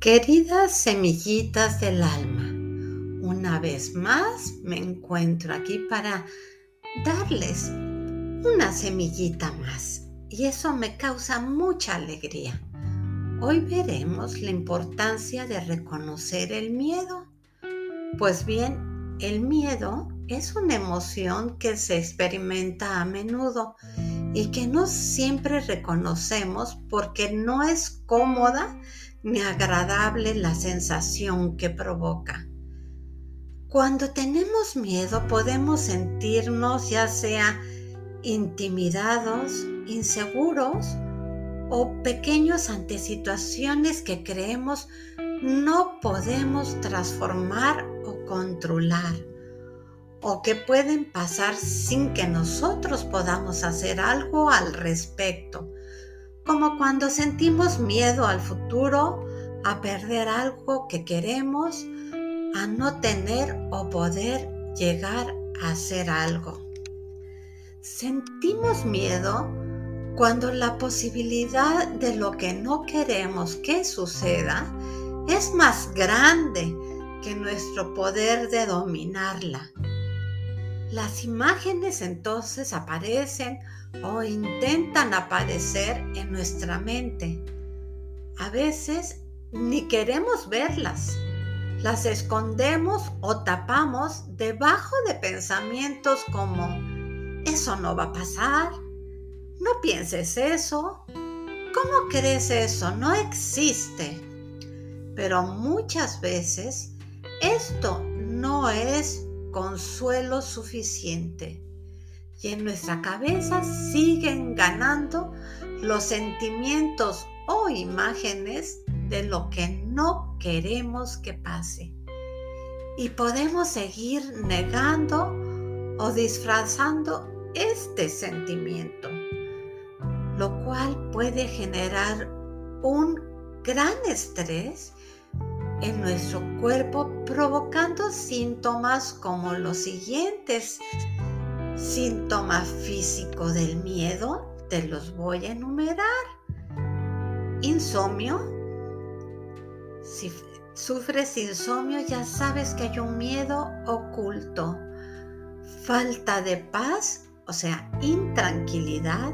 Queridas semillitas del alma, una vez más me encuentro aquí para darles una semillita más y eso me causa mucha alegría. Hoy veremos la importancia de reconocer el miedo. Pues bien, el miedo es una emoción que se experimenta a menudo y que no siempre reconocemos porque no es cómoda ni agradable la sensación que provoca. Cuando tenemos miedo podemos sentirnos ya sea intimidados, inseguros o pequeños ante situaciones que creemos no podemos transformar o controlar o que pueden pasar sin que nosotros podamos hacer algo al respecto como cuando sentimos miedo al futuro, a perder algo que queremos, a no tener o poder llegar a hacer algo. Sentimos miedo cuando la posibilidad de lo que no queremos que suceda es más grande que nuestro poder de dominarla. Las imágenes entonces aparecen o intentan aparecer en nuestra mente. A veces ni queremos verlas. Las escondemos o tapamos debajo de pensamientos como, eso no va a pasar, no pienses eso, ¿cómo crees eso? No existe. Pero muchas veces esto no es consuelo suficiente y en nuestra cabeza siguen ganando los sentimientos o imágenes de lo que no queremos que pase. Y podemos seguir negando o disfrazando este sentimiento, lo cual puede generar un gran estrés en nuestro cuerpo provocando síntomas como los siguientes Síntoma físico del miedo, te los voy a enumerar. Insomnio. Si sufres insomnio, ya sabes que hay un miedo oculto. Falta de paz, o sea, intranquilidad.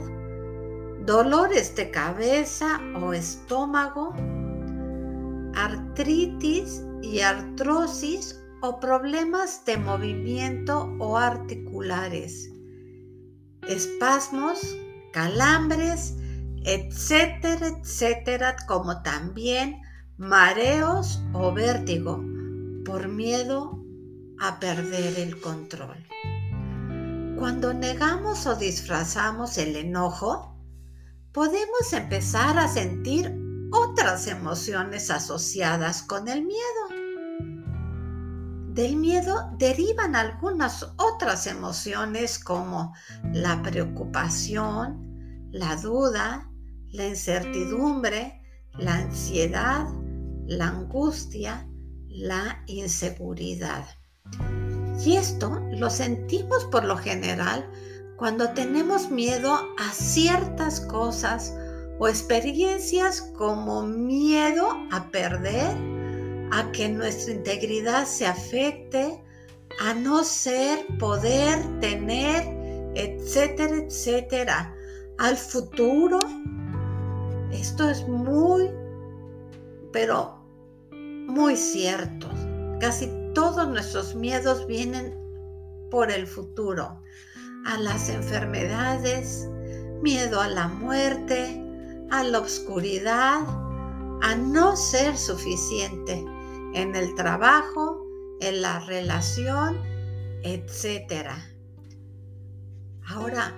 Dolores de cabeza o estómago. Artritis y artrosis o problemas de movimiento o articulares, espasmos, calambres, etcétera, etcétera, como también mareos o vértigo por miedo a perder el control. Cuando negamos o disfrazamos el enojo, podemos empezar a sentir otras emociones asociadas con el miedo del miedo derivan algunas otras emociones como la preocupación, la duda, la incertidumbre, la ansiedad, la angustia, la inseguridad. Y esto lo sentimos por lo general cuando tenemos miedo a ciertas cosas o experiencias como miedo a perder a que nuestra integridad se afecte, a no ser, poder, tener, etcétera, etcétera, al futuro. Esto es muy, pero muy cierto. Casi todos nuestros miedos vienen por el futuro, a las enfermedades, miedo a la muerte, a la oscuridad, a no ser suficiente en el trabajo, en la relación, etc. Ahora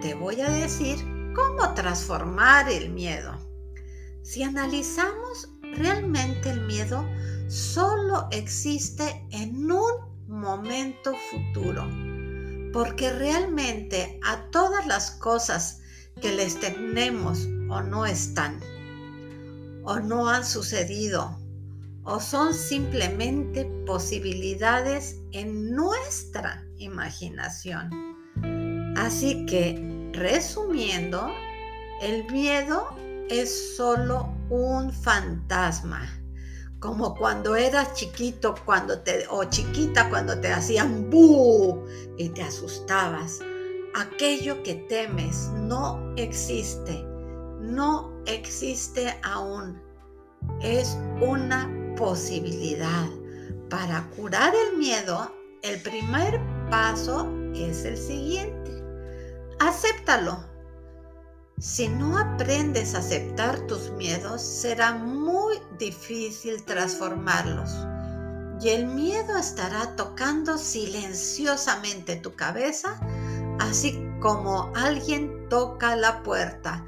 te voy a decir cómo transformar el miedo. Si analizamos, realmente el miedo solo existe en un momento futuro, porque realmente a todas las cosas que les tenemos o no están, o no han sucedido, o son simplemente posibilidades en nuestra imaginación. Así que, resumiendo, el miedo es solo un fantasma como cuando eras chiquito cuando te, o chiquita cuando te hacían bu y te asustabas. Aquello que temes no existe, no existe aún. Es una posibilidad. Para curar el miedo, el primer paso es el siguiente. Acéptalo. Si no aprendes a aceptar tus miedos, será muy difícil transformarlos. Y el miedo estará tocando silenciosamente tu cabeza, así como alguien toca la puerta.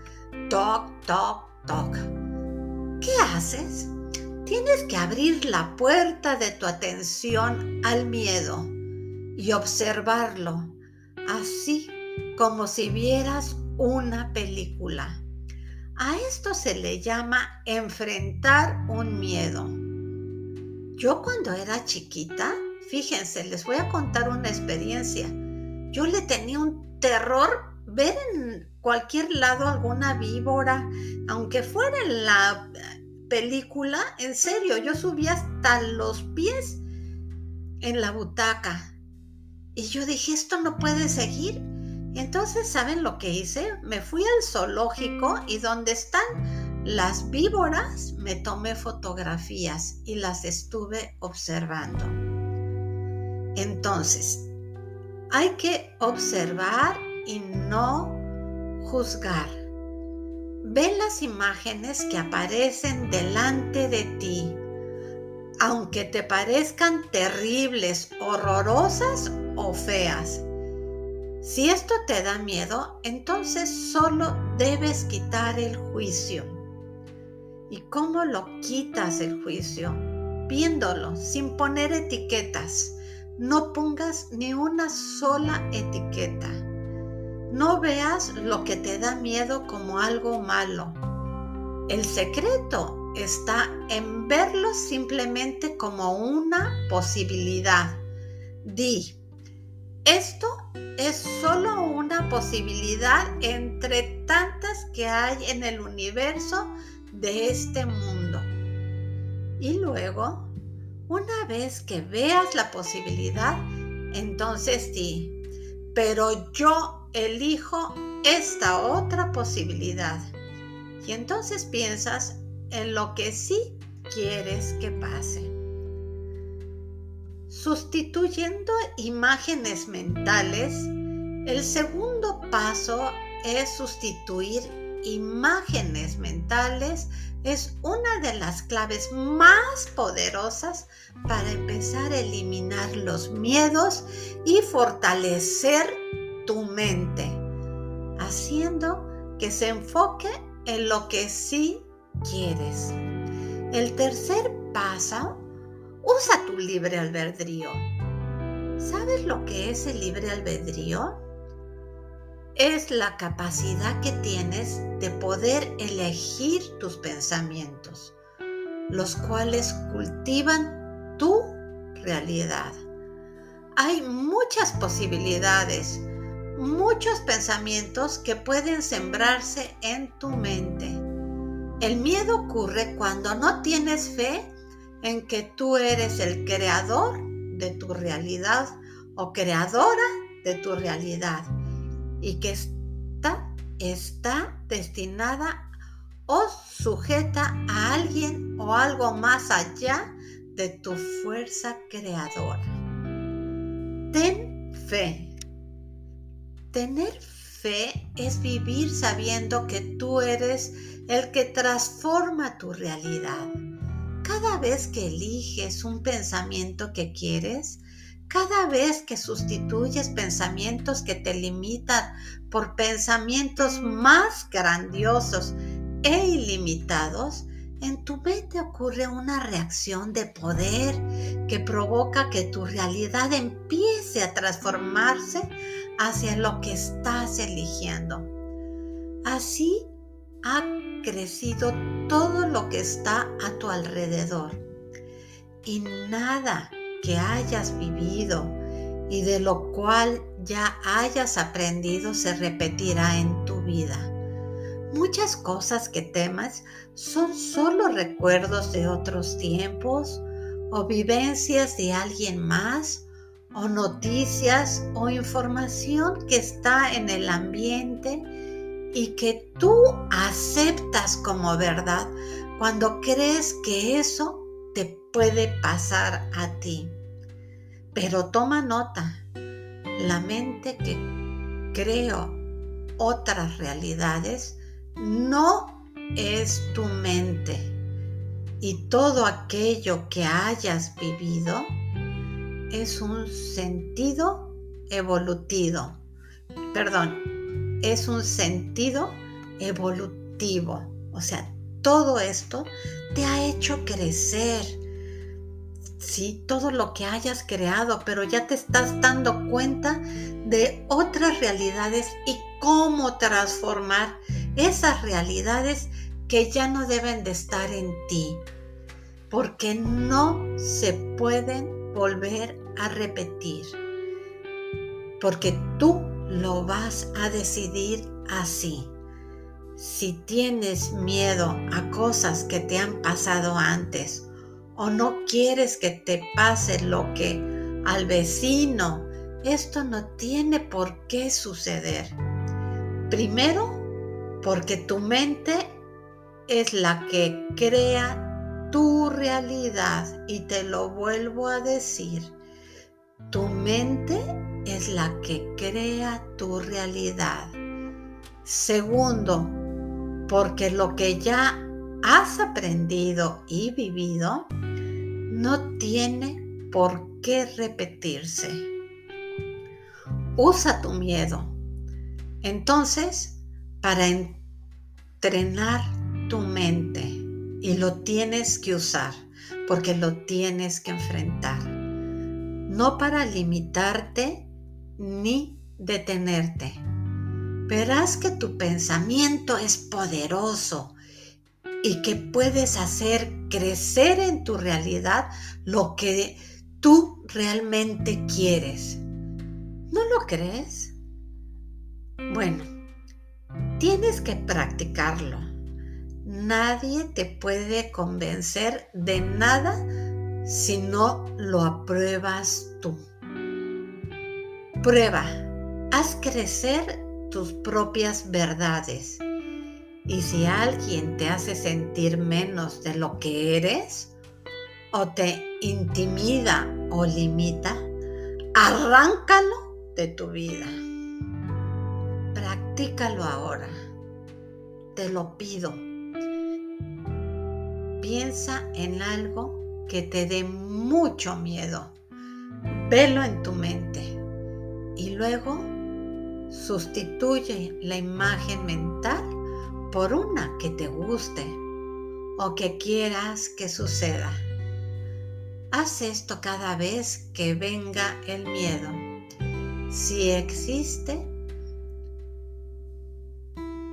Toc, toc, toc. ¿Qué haces? Tienes que abrir la puerta de tu atención al miedo y observarlo, así como si vieras una película. A esto se le llama enfrentar un miedo. Yo cuando era chiquita, fíjense, les voy a contar una experiencia. Yo le tenía un terror ver en cualquier lado alguna víbora, aunque fuera en la película, en serio, yo subí hasta los pies en la butaca. Y yo dije, esto no puede seguir. entonces, ¿saben lo que hice? Me fui al zoológico y donde están las víboras, me tomé fotografías y las estuve observando. Entonces, hay que observar y no juzgar. Ve las imágenes que aparecen delante de ti, aunque te parezcan terribles, horrorosas o feas. Si esto te da miedo, entonces solo debes quitar el juicio. ¿Y cómo lo quitas el juicio? Viéndolo, sin poner etiquetas. No pongas ni una sola etiqueta. No veas lo que te da miedo como algo malo. El secreto está en verlo simplemente como una posibilidad. Di, esto es solo una posibilidad entre tantas que hay en el universo de este mundo. Y luego, una vez que veas la posibilidad, entonces di, pero yo elijo esta otra posibilidad. Y entonces piensas en lo que sí quieres que pase. Sustituyendo imágenes mentales, el segundo paso es sustituir imágenes mentales. Es una de las claves más poderosas para empezar a eliminar los miedos y fortalecer tu mente, haciendo que se enfoque en lo que sí quieres. El tercer paso, usa tu libre albedrío. ¿Sabes lo que es el libre albedrío? Es la capacidad que tienes de poder elegir tus pensamientos, los cuales cultivan tu realidad. Hay muchas posibilidades muchos pensamientos que pueden sembrarse en tu mente. El miedo ocurre cuando no tienes fe en que tú eres el creador de tu realidad o creadora de tu realidad y que esta está destinada o sujeta a alguien o algo más allá de tu fuerza creadora. Ten fe Tener fe es vivir sabiendo que tú eres el que transforma tu realidad. Cada vez que eliges un pensamiento que quieres, cada vez que sustituyes pensamientos que te limitan por pensamientos más grandiosos e ilimitados, en tu mente ocurre una reacción de poder que provoca que tu realidad empiece a transformarse hacia lo que estás eligiendo. Así ha crecido todo lo que está a tu alrededor. Y nada que hayas vivido y de lo cual ya hayas aprendido se repetirá en tu vida. Muchas cosas que temas son solo recuerdos de otros tiempos o vivencias de alguien más o noticias o información que está en el ambiente y que tú aceptas como verdad cuando crees que eso te puede pasar a ti. Pero toma nota, la mente que creo otras realidades no es tu mente y todo aquello que hayas vivido es un sentido evolutivo. Perdón, es un sentido evolutivo. O sea, todo esto te ha hecho crecer. Sí, todo lo que hayas creado, pero ya te estás dando cuenta de otras realidades y cómo transformar esas realidades que ya no deben de estar en ti, porque no se pueden volver a repetir, porque tú lo vas a decidir así. Si tienes miedo a cosas que te han pasado antes o no quieres que te pase lo que al vecino, esto no tiene por qué suceder. Primero, porque tu mente es la que crea tu realidad y te lo vuelvo a decir. Tu mente es la que crea tu realidad. Segundo, porque lo que ya has aprendido y vivido no tiene por qué repetirse. Usa tu miedo. Entonces, para entrenar tu mente, y lo tienes que usar, porque lo tienes que enfrentar, no para limitarte ni detenerte verás que tu pensamiento es poderoso y que puedes hacer crecer en tu realidad lo que tú realmente quieres. ¿No lo crees? Bueno, tienes que practicarlo. Nadie te puede convencer de nada si no lo apruebas tú. Prueba, haz crecer tus propias verdades. Y si alguien te hace sentir menos de lo que eres, o te intimida o limita, arráncalo de tu vida. Practícalo ahora. Te lo pido. Piensa en algo que te dé mucho miedo. Velo en tu mente. Y luego Sustituye la imagen mental por una que te guste o que quieras que suceda. Haz esto cada vez que venga el miedo. Si existe,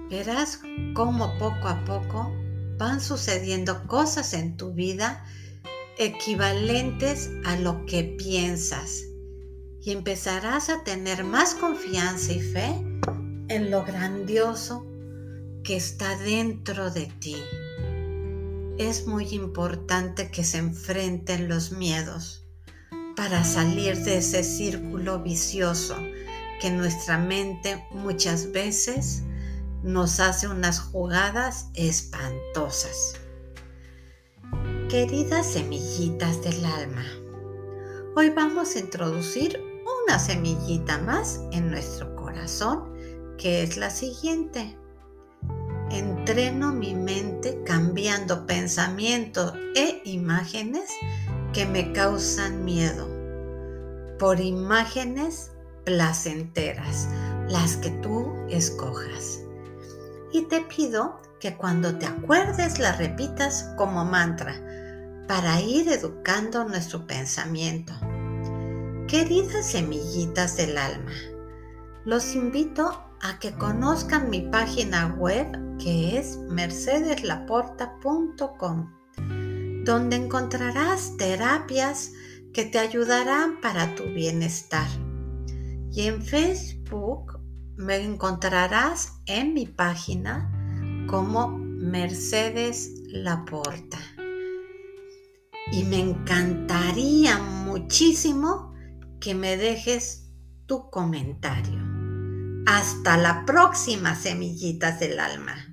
verás cómo poco a poco van sucediendo cosas en tu vida equivalentes a lo que piensas y empezarás a tener más confianza y fe en lo grandioso que está dentro de ti. Es muy importante que se enfrenten los miedos para salir de ese círculo vicioso que nuestra mente muchas veces nos hace unas jugadas espantosas. Queridas semillitas del alma, hoy vamos a introducir una semillita más en nuestro corazón, que es la siguiente. Entreno mi mente cambiando pensamientos e imágenes que me causan miedo por imágenes placenteras, las que tú escojas. Y te pido que cuando te acuerdes la repitas como mantra para ir educando nuestro pensamiento. Queridas semillitas del alma, los invito a que conozcan mi página web que es mercedeslaporta.com, donde encontrarás terapias que te ayudarán para tu bienestar. Y en Facebook me encontrarás en mi página como Mercedes Laporta. Y me encantaría muchísimo que me dejes tu comentario. Hasta la próxima, semillitas del alma.